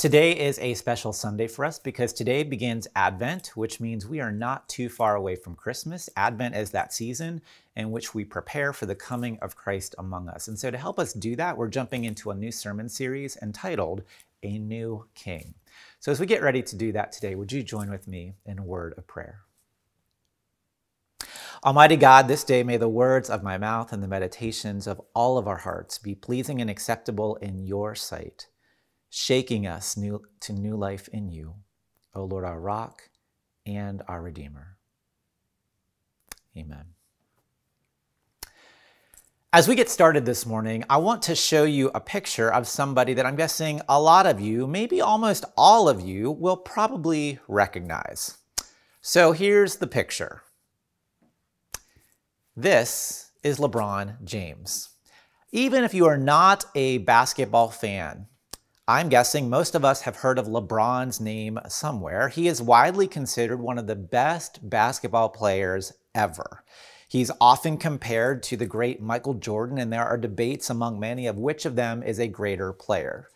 Today is a special Sunday for us because today begins Advent, which means we are not too far away from Christmas. Advent is that season in which we prepare for the coming of Christ among us. And so, to help us do that, we're jumping into a new sermon series entitled A New King. So, as we get ready to do that today, would you join with me in a word of prayer? Almighty God, this day may the words of my mouth and the meditations of all of our hearts be pleasing and acceptable in your sight shaking us new, to new life in you, O Lord, our rock and our Redeemer. Amen. As we get started this morning, I want to show you a picture of somebody that I'm guessing a lot of you, maybe almost all of you, will probably recognize. So here's the picture. This is LeBron James. Even if you are not a basketball fan, I'm guessing most of us have heard of LeBron's name somewhere. He is widely considered one of the best basketball players ever. He's often compared to the great Michael Jordan, and there are debates among many of which of them is a greater player.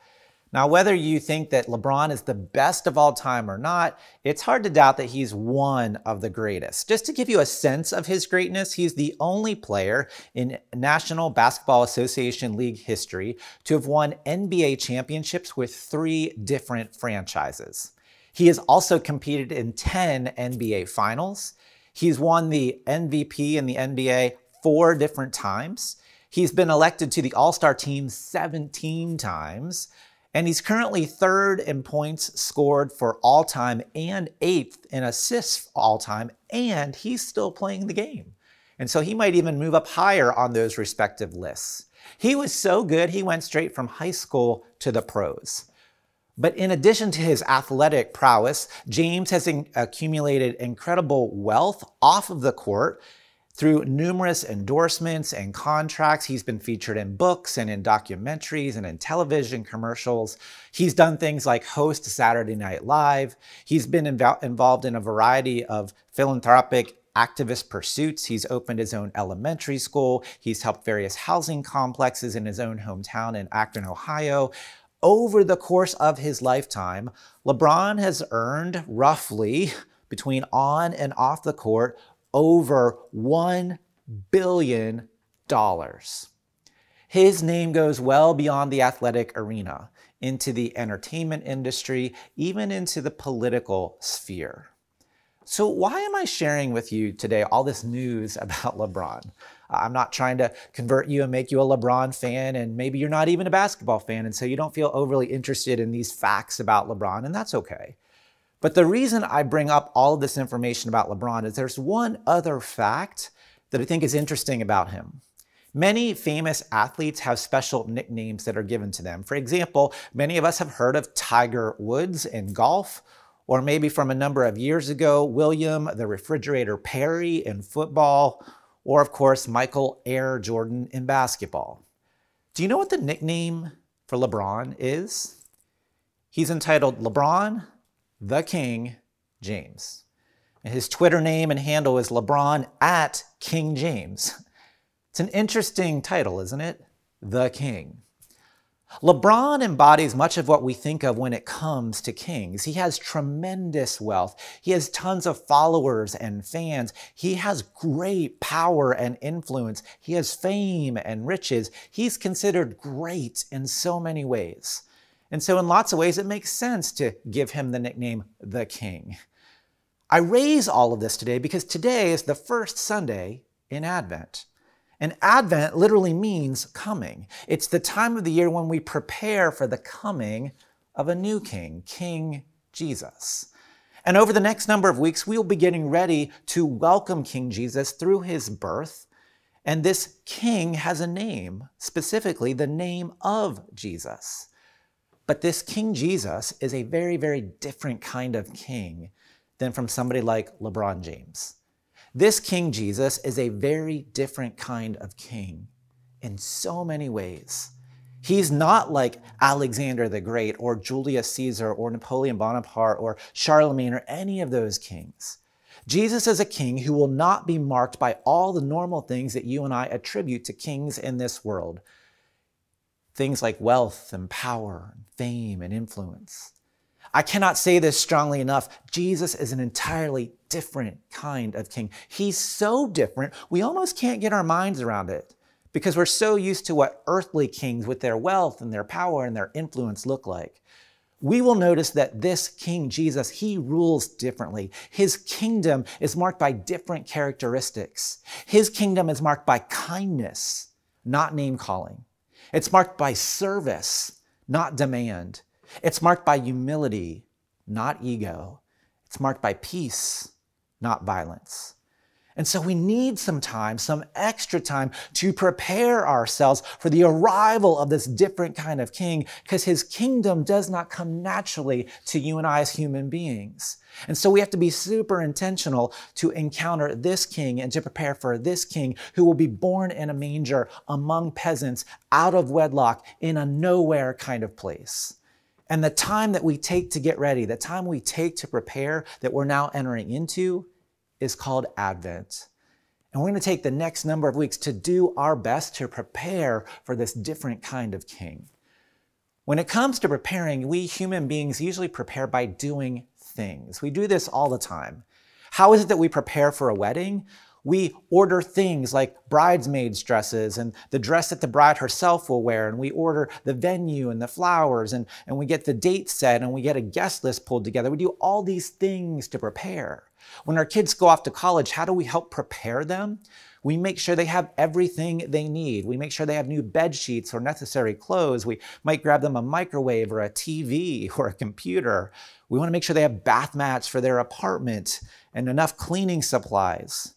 Now, whether you think that LeBron is the best of all time or not, it's hard to doubt that he's one of the greatest. Just to give you a sense of his greatness, he's the only player in National Basketball Association League history to have won NBA championships with three different franchises. He has also competed in 10 NBA finals. He's won the MVP in the NBA four different times. He's been elected to the All Star team 17 times and he's currently third in points scored for all time and eighth in assists all time, and he's still playing the game. And so he might even move up higher on those respective lists. He was so good, he went straight from high school to the pros. But in addition to his athletic prowess, James has accumulated incredible wealth off of the court through numerous endorsements and contracts, he's been featured in books and in documentaries and in television commercials. He's done things like host Saturday Night Live. He's been inv- involved in a variety of philanthropic activist pursuits. He's opened his own elementary school. He's helped various housing complexes in his own hometown in Akron, Ohio. Over the course of his lifetime, LeBron has earned roughly between on and off the court over $1 billion. His name goes well beyond the athletic arena, into the entertainment industry, even into the political sphere. So, why am I sharing with you today all this news about LeBron? I'm not trying to convert you and make you a LeBron fan, and maybe you're not even a basketball fan, and so you don't feel overly interested in these facts about LeBron, and that's okay. But the reason I bring up all of this information about LeBron is there's one other fact that I think is interesting about him. Many famous athletes have special nicknames that are given to them. For example, many of us have heard of Tiger Woods in golf, or maybe from a number of years ago, William the Refrigerator Perry in football, or of course, Michael Air Jordan in basketball. Do you know what the nickname for LeBron is? He's entitled LeBron the King James. And his Twitter name and handle is LeBron at King James. It's an interesting title, isn't it? The King. LeBron embodies much of what we think of when it comes to kings. He has tremendous wealth. He has tons of followers and fans. He has great power and influence. He has fame and riches. He's considered great in so many ways. And so, in lots of ways, it makes sense to give him the nickname the King. I raise all of this today because today is the first Sunday in Advent. And Advent literally means coming. It's the time of the year when we prepare for the coming of a new king, King Jesus. And over the next number of weeks, we will be getting ready to welcome King Jesus through his birth. And this king has a name, specifically the name of Jesus. But this King Jesus is a very, very different kind of king than from somebody like LeBron James. This King Jesus is a very different kind of king in so many ways. He's not like Alexander the Great or Julius Caesar or Napoleon Bonaparte or Charlemagne or any of those kings. Jesus is a king who will not be marked by all the normal things that you and I attribute to kings in this world. Things like wealth and power, fame and influence. I cannot say this strongly enough. Jesus is an entirely different kind of king. He's so different, we almost can't get our minds around it because we're so used to what earthly kings with their wealth and their power and their influence look like. We will notice that this King Jesus, he rules differently. His kingdom is marked by different characteristics. His kingdom is marked by kindness, not name calling. It's marked by service, not demand. It's marked by humility, not ego. It's marked by peace, not violence. And so we need some time, some extra time to prepare ourselves for the arrival of this different kind of king, because his kingdom does not come naturally to you and I as human beings. And so we have to be super intentional to encounter this king and to prepare for this king who will be born in a manger among peasants out of wedlock in a nowhere kind of place. And the time that we take to get ready, the time we take to prepare that we're now entering into, is called Advent. And we're going to take the next number of weeks to do our best to prepare for this different kind of king. When it comes to preparing, we human beings usually prepare by doing things. We do this all the time. How is it that we prepare for a wedding? We order things like bridesmaids' dresses and the dress that the bride herself will wear, and we order the venue and the flowers, and, and we get the date set, and we get a guest list pulled together. We do all these things to prepare. When our kids go off to college, how do we help prepare them? We make sure they have everything they need. We make sure they have new bed sheets or necessary clothes. We might grab them a microwave or a TV or a computer. We want to make sure they have bath mats for their apartment and enough cleaning supplies.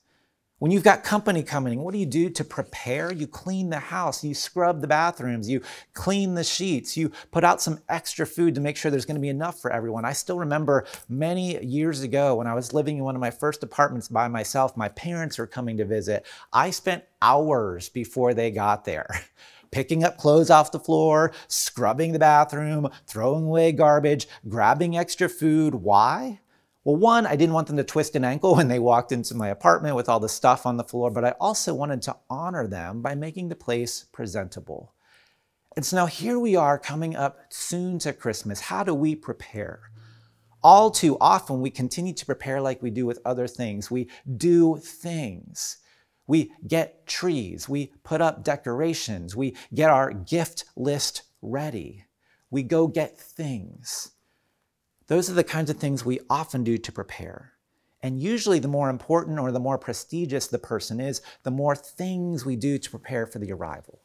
When you've got company coming, what do you do to prepare? You clean the house, you scrub the bathrooms, you clean the sheets, you put out some extra food to make sure there's going to be enough for everyone. I still remember many years ago when I was living in one of my first apartments by myself, my parents were coming to visit. I spent hours before they got there. Picking up clothes off the floor, scrubbing the bathroom, throwing away garbage, grabbing extra food. Why? Well, one, I didn't want them to twist an ankle when they walked into my apartment with all the stuff on the floor, but I also wanted to honor them by making the place presentable. And so now here we are coming up soon to Christmas. How do we prepare? All too often, we continue to prepare like we do with other things. We do things. We get trees. We put up decorations. We get our gift list ready. We go get things. Those are the kinds of things we often do to prepare. And usually, the more important or the more prestigious the person is, the more things we do to prepare for the arrival.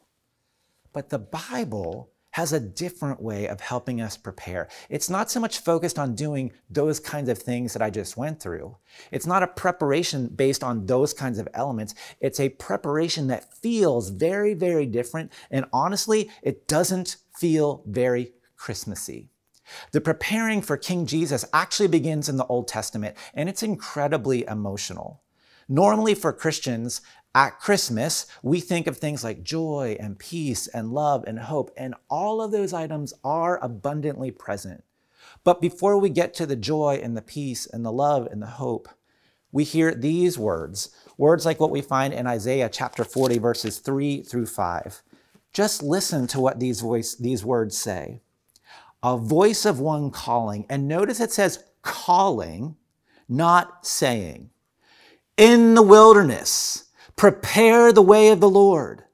But the Bible has a different way of helping us prepare. It's not so much focused on doing those kinds of things that I just went through. It's not a preparation based on those kinds of elements. It's a preparation that feels very, very different. And honestly, it doesn't feel very Christmassy. The preparing for King Jesus actually begins in the Old Testament, and it's incredibly emotional. Normally, for Christians, at Christmas, we think of things like joy and peace and love and hope, and all of those items are abundantly present. But before we get to the joy and the peace and the love and the hope, we hear these words, words like what we find in Isaiah chapter 40, verses 3 through 5. Just listen to what these, voice, these words say a voice of one calling. And notice it says calling, not saying. In the wilderness, prepare the way of the Lord.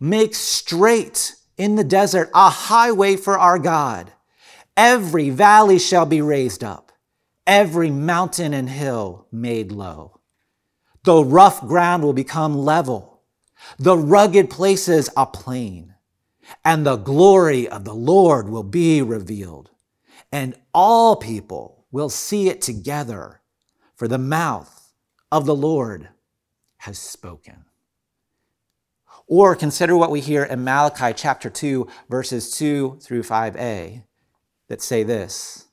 Make straight in the desert a highway for our God. Every valley shall be raised up, every mountain and hill made low. The rough ground will become level, the rugged places a plain and the glory of the Lord will be revealed, and all people will see it together, for the mouth of the Lord has spoken. Or consider what we hear in Malachi chapter 2, verses 2 through 5a, that say this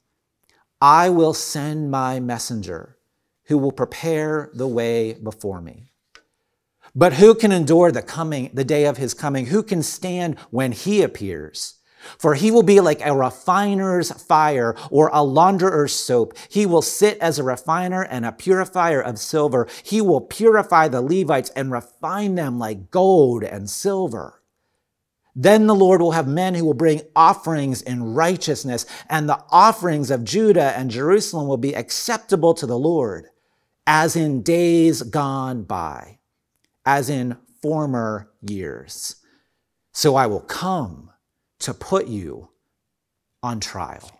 I will send my messenger who will prepare the way before me. But who can endure the coming, the day of his coming? Who can stand when he appears? For he will be like a refiner's fire or a launderer's soap. He will sit as a refiner and a purifier of silver. He will purify the Levites and refine them like gold and silver. Then the Lord will have men who will bring offerings in righteousness, and the offerings of Judah and Jerusalem will be acceptable to the Lord, as in days gone by, as in former years. So I will come to put you on trial.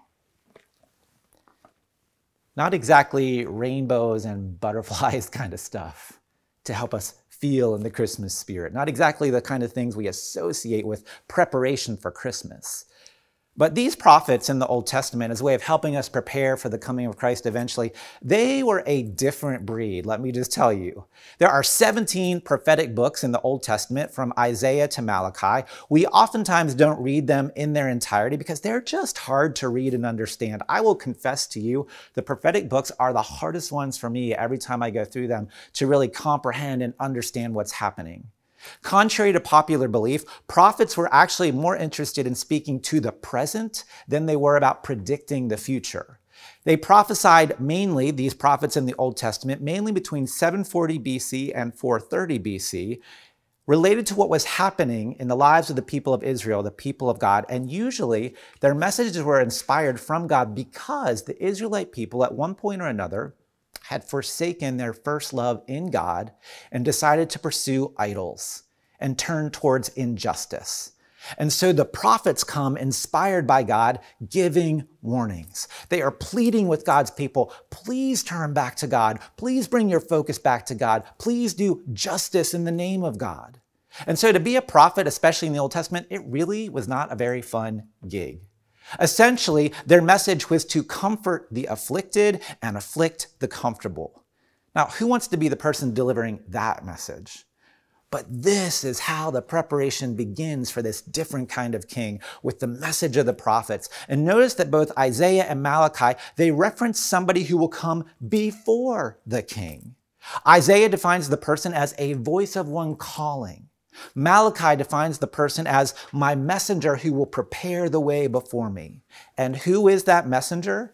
Not exactly rainbows and butterflies kind of stuff to help us feel in the Christmas spirit. Not exactly the kind of things we associate with preparation for Christmas. But these prophets in the Old Testament, as a way of helping us prepare for the coming of Christ eventually, they were a different breed, let me just tell you. There are 17 prophetic books in the Old Testament from Isaiah to Malachi. We oftentimes don't read them in their entirety because they're just hard to read and understand. I will confess to you, the prophetic books are the hardest ones for me every time I go through them to really comprehend and understand what's happening. Contrary to popular belief, prophets were actually more interested in speaking to the present than they were about predicting the future. They prophesied mainly, these prophets in the Old Testament, mainly between 740 BC and 430 BC, related to what was happening in the lives of the people of Israel, the people of God. And usually their messages were inspired from God because the Israelite people, at one point or another, had forsaken their first love in God and decided to pursue idols and turn towards injustice. And so the prophets come inspired by God, giving warnings. They are pleading with God's people please turn back to God. Please bring your focus back to God. Please do justice in the name of God. And so to be a prophet, especially in the Old Testament, it really was not a very fun gig. Essentially, their message was to comfort the afflicted and afflict the comfortable. Now, who wants to be the person delivering that message? But this is how the preparation begins for this different kind of king with the message of the prophets. And notice that both Isaiah and Malachi, they reference somebody who will come before the king. Isaiah defines the person as a voice of one calling. Malachi defines the person as my messenger who will prepare the way before me. And who is that messenger?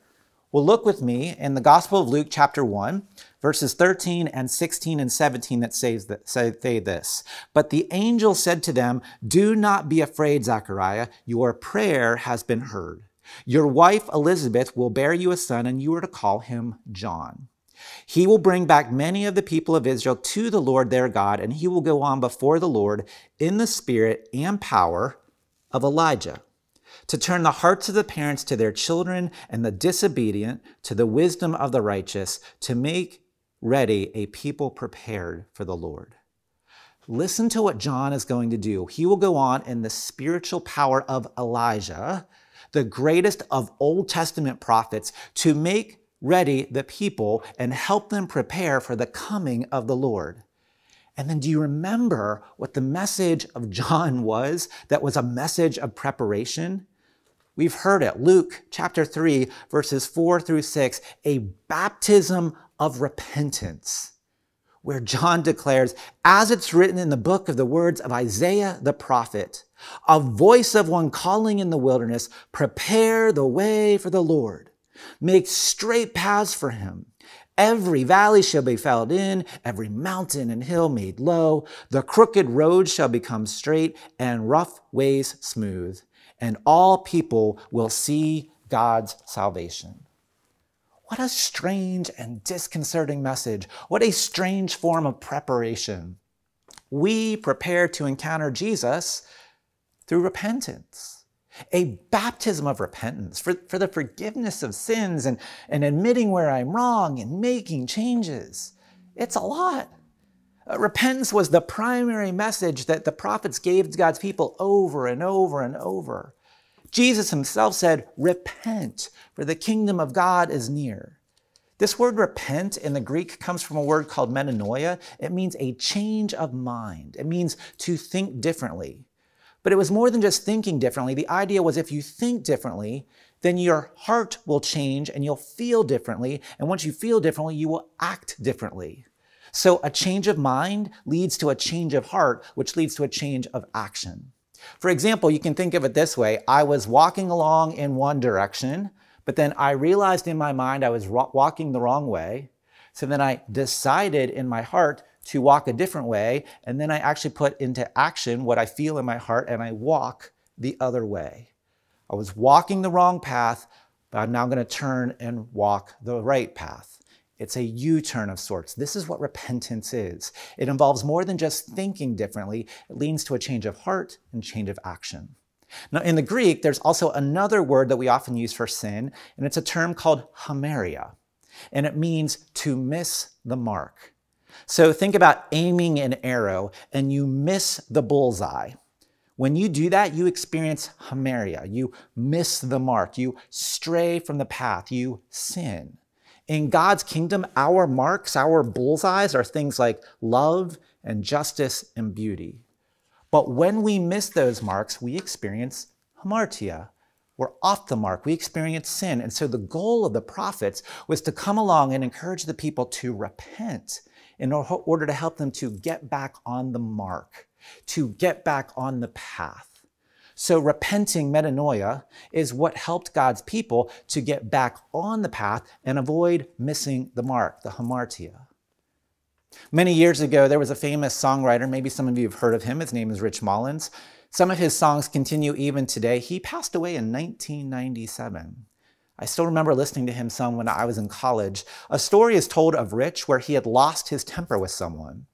Well, look with me in the Gospel of Luke, chapter 1, verses 13 and 16 and 17 that says that say this. But the angel said to them, Do not be afraid, Zechariah, your prayer has been heard. Your wife Elizabeth will bear you a son, and you are to call him John. He will bring back many of the people of Israel to the Lord their God, and he will go on before the Lord in the spirit and power of Elijah to turn the hearts of the parents to their children and the disobedient to the wisdom of the righteous, to make ready a people prepared for the Lord. Listen to what John is going to do. He will go on in the spiritual power of Elijah, the greatest of Old Testament prophets, to make ready the people and help them prepare for the coming of the Lord. And then do you remember what the message of John was that was a message of preparation? We've heard it. Luke chapter 3, verses 4 through 6, a baptism of repentance, where John declares, as it's written in the book of the words of Isaiah the prophet, a voice of one calling in the wilderness, prepare the way for the Lord Make straight paths for him. Every valley shall be filled in, every mountain and hill made low. The crooked road shall become straight, and rough ways smooth. And all people will see God's salvation. What a strange and disconcerting message. What a strange form of preparation. We prepare to encounter Jesus through repentance a baptism of repentance for, for the forgiveness of sins and, and admitting where I'm wrong and making changes. It's a lot. Uh, repentance was the primary message that the prophets gave to God's people over and over and over. Jesus himself said, Repent, for the kingdom of God is near. This word repent in the Greek comes from a word called metanoia. It means a change of mind, it means to think differently. But it was more than just thinking differently. The idea was if you think differently, then your heart will change and you'll feel differently. And once you feel differently, you will act differently. So a change of mind leads to a change of heart, which leads to a change of action. For example, you can think of it this way I was walking along in one direction, but then I realized in my mind I was walking the wrong way. So then I decided in my heart to walk a different way, and then I actually put into action what I feel in my heart and I walk the other way. I was walking the wrong path, but I'm now going to turn and walk the right path. It's a U turn of sorts. This is what repentance is. It involves more than just thinking differently, it leads to a change of heart and change of action. Now, in the Greek, there's also another word that we often use for sin, and it's a term called hamartia, and it means to miss the mark. So think about aiming an arrow and you miss the bullseye. When you do that, you experience hamartia. You miss the mark. You stray from the path. You sin. In God's kingdom, our marks, our bullseyes are things like love and justice and beauty. But when we miss those marks, we experience hamartia. We're off the mark. We experience sin. And so the goal of the prophets was to come along and encourage the people to repent in order to help them to get back on the mark, to get back on the path. So, repenting metanoia is what helped God's people to get back on the path and avoid missing the mark, the hamartia. Many years ago, there was a famous songwriter, maybe some of you have heard of him. His name is Rich Mullins. Some of his songs continue even today. He passed away in 1997. I still remember listening to him some when I was in college. A story is told of Rich where he had lost his temper with someone.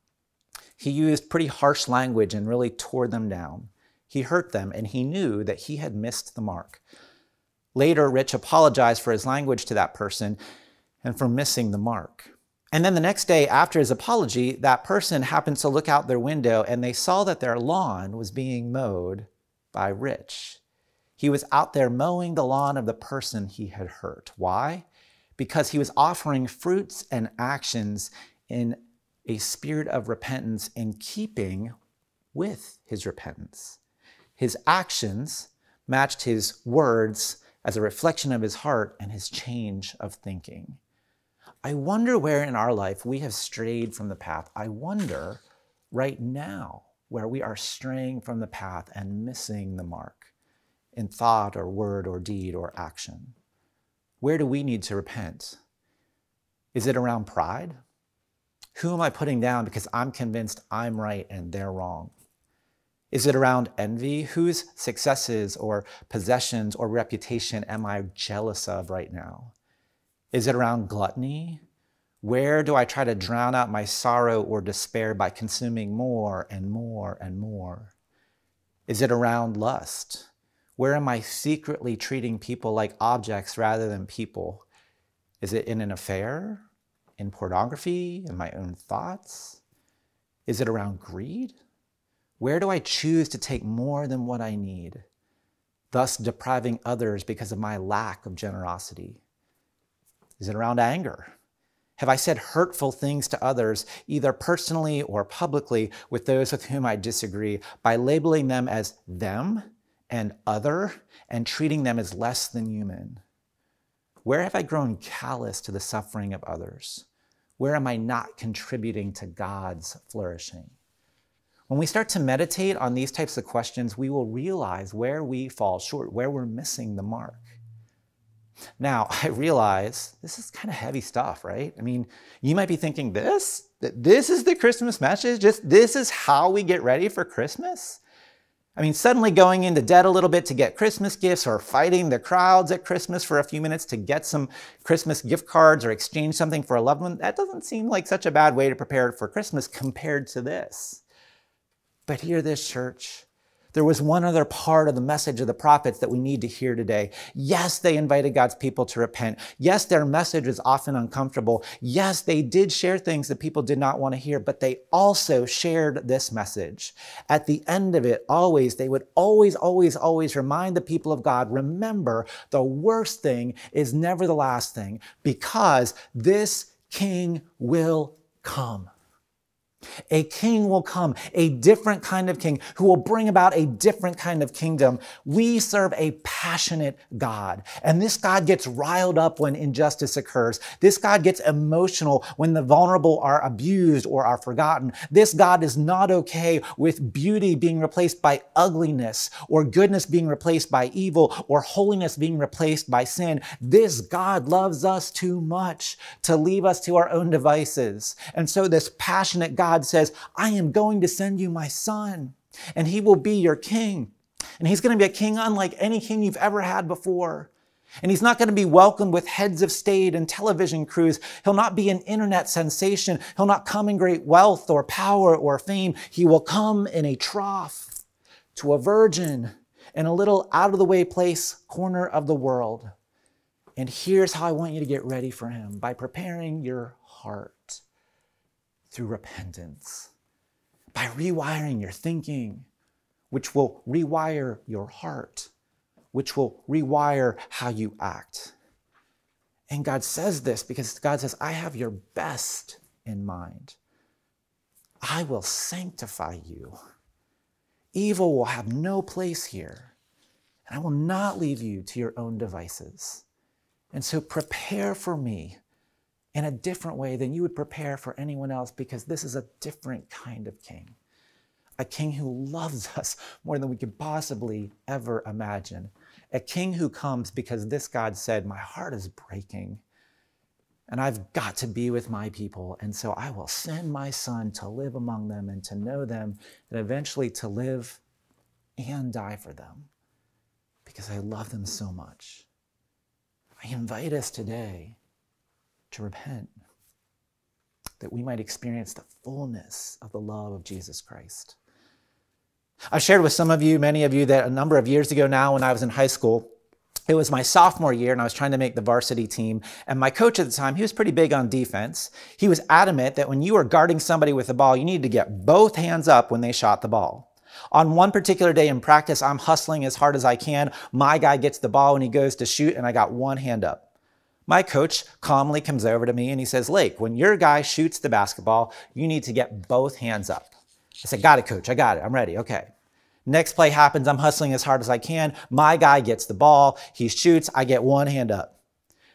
He used pretty harsh language and really tore them down. He hurt them, and he knew that he had missed the mark. Later, Rich apologized for his language to that person and for missing the mark. And then the next day after his apology, that person happened to look out their window and they saw that their lawn was being mowed by Rich. He was out there mowing the lawn of the person he had hurt. Why? Because he was offering fruits and actions in a spirit of repentance in keeping with his repentance. His actions matched his words as a reflection of his heart and his change of thinking. I wonder where in our life we have strayed from the path. I wonder right now where we are straying from the path and missing the mark in thought or word or deed or action? Where do we need to repent? Is it around pride? Who am I putting down because I'm convinced I'm right and they're wrong? Is it around envy? Whose successes or possessions or reputation am I jealous of right now? Is it around gluttony? Where do I try to drown out my sorrow or despair by consuming more and more and more? Is it around lust? Where am I secretly treating people like objects rather than people? Is it in an affair? In pornography? In my own thoughts? Is it around greed? Where do I choose to take more than what I need, thus depriving others because of my lack of generosity? Is it around anger? Have I said hurtful things to others, either personally or publicly, with those with whom I disagree, by labeling them as them and other and treating them as less than human? Where have I grown callous to the suffering of others? Where am I not contributing to God's flourishing? When we start to meditate on these types of questions, we will realize where we fall short, where we're missing the mark. Now, I realize this is kind of heavy stuff, right? I mean, you might be thinking this, that this is the Christmas message, just this is how we get ready for Christmas? I mean, suddenly going into debt a little bit to get Christmas gifts or fighting the crowds at Christmas for a few minutes to get some Christmas gift cards or exchange something for a loved one, that doesn't seem like such a bad way to prepare for Christmas compared to this. But hear this, church. There was one other part of the message of the prophets that we need to hear today. Yes, they invited God's people to repent. Yes, their message is often uncomfortable. Yes, they did share things that people did not want to hear, but they also shared this message. At the end of it, always, they would always, always, always remind the people of God remember, the worst thing is never the last thing because this king will come. A king will come, a different kind of king who will bring about a different kind of kingdom. We serve a passionate God. And this God gets riled up when injustice occurs. This God gets emotional when the vulnerable are abused or are forgotten. This God is not okay with beauty being replaced by ugliness or goodness being replaced by evil or holiness being replaced by sin. This God loves us too much to leave us to our own devices. And so this passionate God God says, I am going to send you my son, and he will be your king. And he's going to be a king unlike any king you've ever had before. And he's not going to be welcomed with heads of state and television crews. He'll not be an internet sensation. He'll not come in great wealth or power or fame. He will come in a trough to a virgin in a little out of the way place, corner of the world. And here's how I want you to get ready for him by preparing your heart through repentance, by rewiring your thinking, which will rewire your heart which will rewire how you act. And God says this because God says, I have your best in mind. I will sanctify you. Evil will have no place here. And I will not leave you to your own devices. And so prepare for me in a different way than you would prepare for anyone else because this is a different kind of king. A king who loves us more than we could possibly ever imagine a king who comes because this God said, My heart is breaking and I've got to be with my people. And so I will send my son to live among them and to know them and eventually to live and die for them because I love them so much. I invite us today to repent that we might experience the fullness of the love of Jesus Christ. I've shared with some of you, many of you, that a number of years ago now, when I was in high school, it was my sophomore year and I was trying to make the varsity team. And my coach at the time, he was pretty big on defense. He was adamant that when you were guarding somebody with the ball, you needed to get both hands up when they shot the ball. On one particular day in practice, I'm hustling as hard as I can. My guy gets the ball and he goes to shoot, and I got one hand up. My coach calmly comes over to me and he says, Lake, when your guy shoots the basketball, you need to get both hands up. I said, Got it, coach. I got it. I'm ready. Okay. Next play happens. I'm hustling as hard as I can. My guy gets the ball. He shoots. I get one hand up.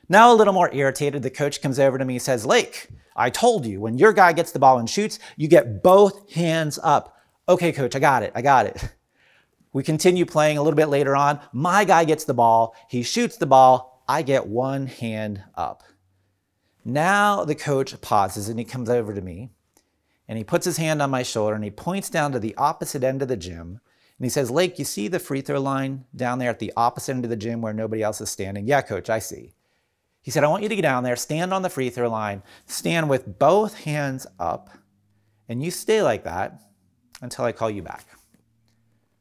Now, a little more irritated, the coach comes over to me and says, Lake, I told you, when your guy gets the ball and shoots, you get both hands up. Okay, coach, I got it. I got it. We continue playing a little bit later on. My guy gets the ball. He shoots the ball. I get one hand up. Now the coach pauses and he comes over to me and he puts his hand on my shoulder and he points down to the opposite end of the gym and he says, Lake, you see the free throw line down there at the opposite end of the gym where nobody else is standing? Yeah, coach, I see. He said, I want you to get down there, stand on the free throw line, stand with both hands up, and you stay like that until I call you back.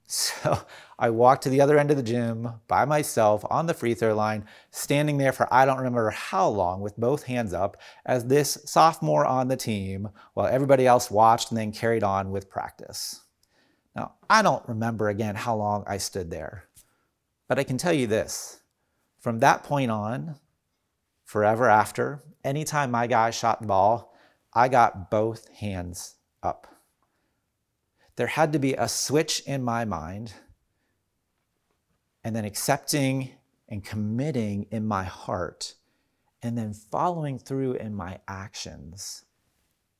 So I walked to the other end of the gym by myself on the free throw line, standing there for I don't remember how long with both hands up as this sophomore on the team, while everybody else watched and then carried on with practice. Now, I don't remember again how long I stood there, but I can tell you this from that point on, forever after, anytime my guy shot the ball, I got both hands up. There had to be a switch in my mind, and then accepting and committing in my heart, and then following through in my actions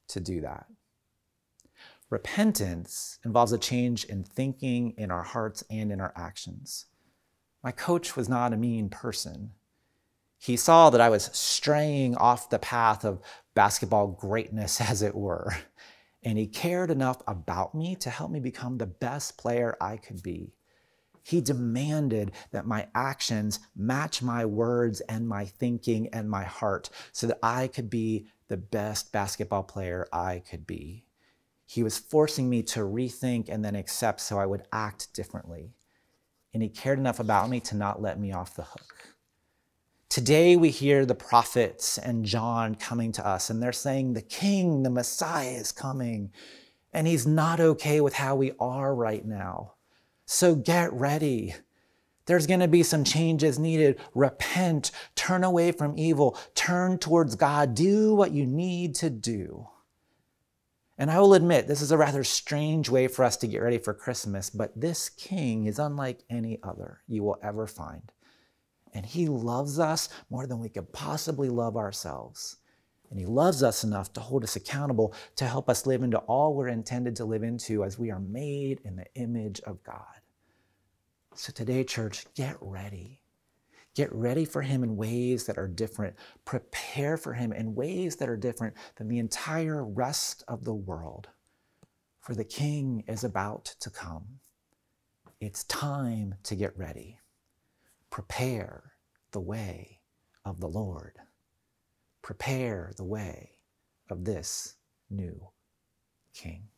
to do that. Repentance involves a change in thinking, in our hearts, and in our actions. My coach was not a mean person. He saw that I was straying off the path of basketball greatness, as it were, and he cared enough about me to help me become the best player I could be. He demanded that my actions match my words and my thinking and my heart so that I could be the best basketball player I could be. He was forcing me to rethink and then accept so I would act differently. And he cared enough about me to not let me off the hook. Today we hear the prophets and John coming to us, and they're saying, The King, the Messiah is coming, and he's not okay with how we are right now. So get ready. There's going to be some changes needed. Repent, turn away from evil, turn towards God, do what you need to do. And I will admit, this is a rather strange way for us to get ready for Christmas, but this king is unlike any other you will ever find and He loves us more than we could possibly love ourselves. And He loves us enough to hold us accountable to help us live into all we're intended to live into as we are made in the image of God. So today, church, get ready. Get ready for Him in ways that are different. Prepare for Him in ways that are different than the entire rest of the world. For the King is about to come. It's time to get ready prepare the way of the Lord. Prepare the way of this new king.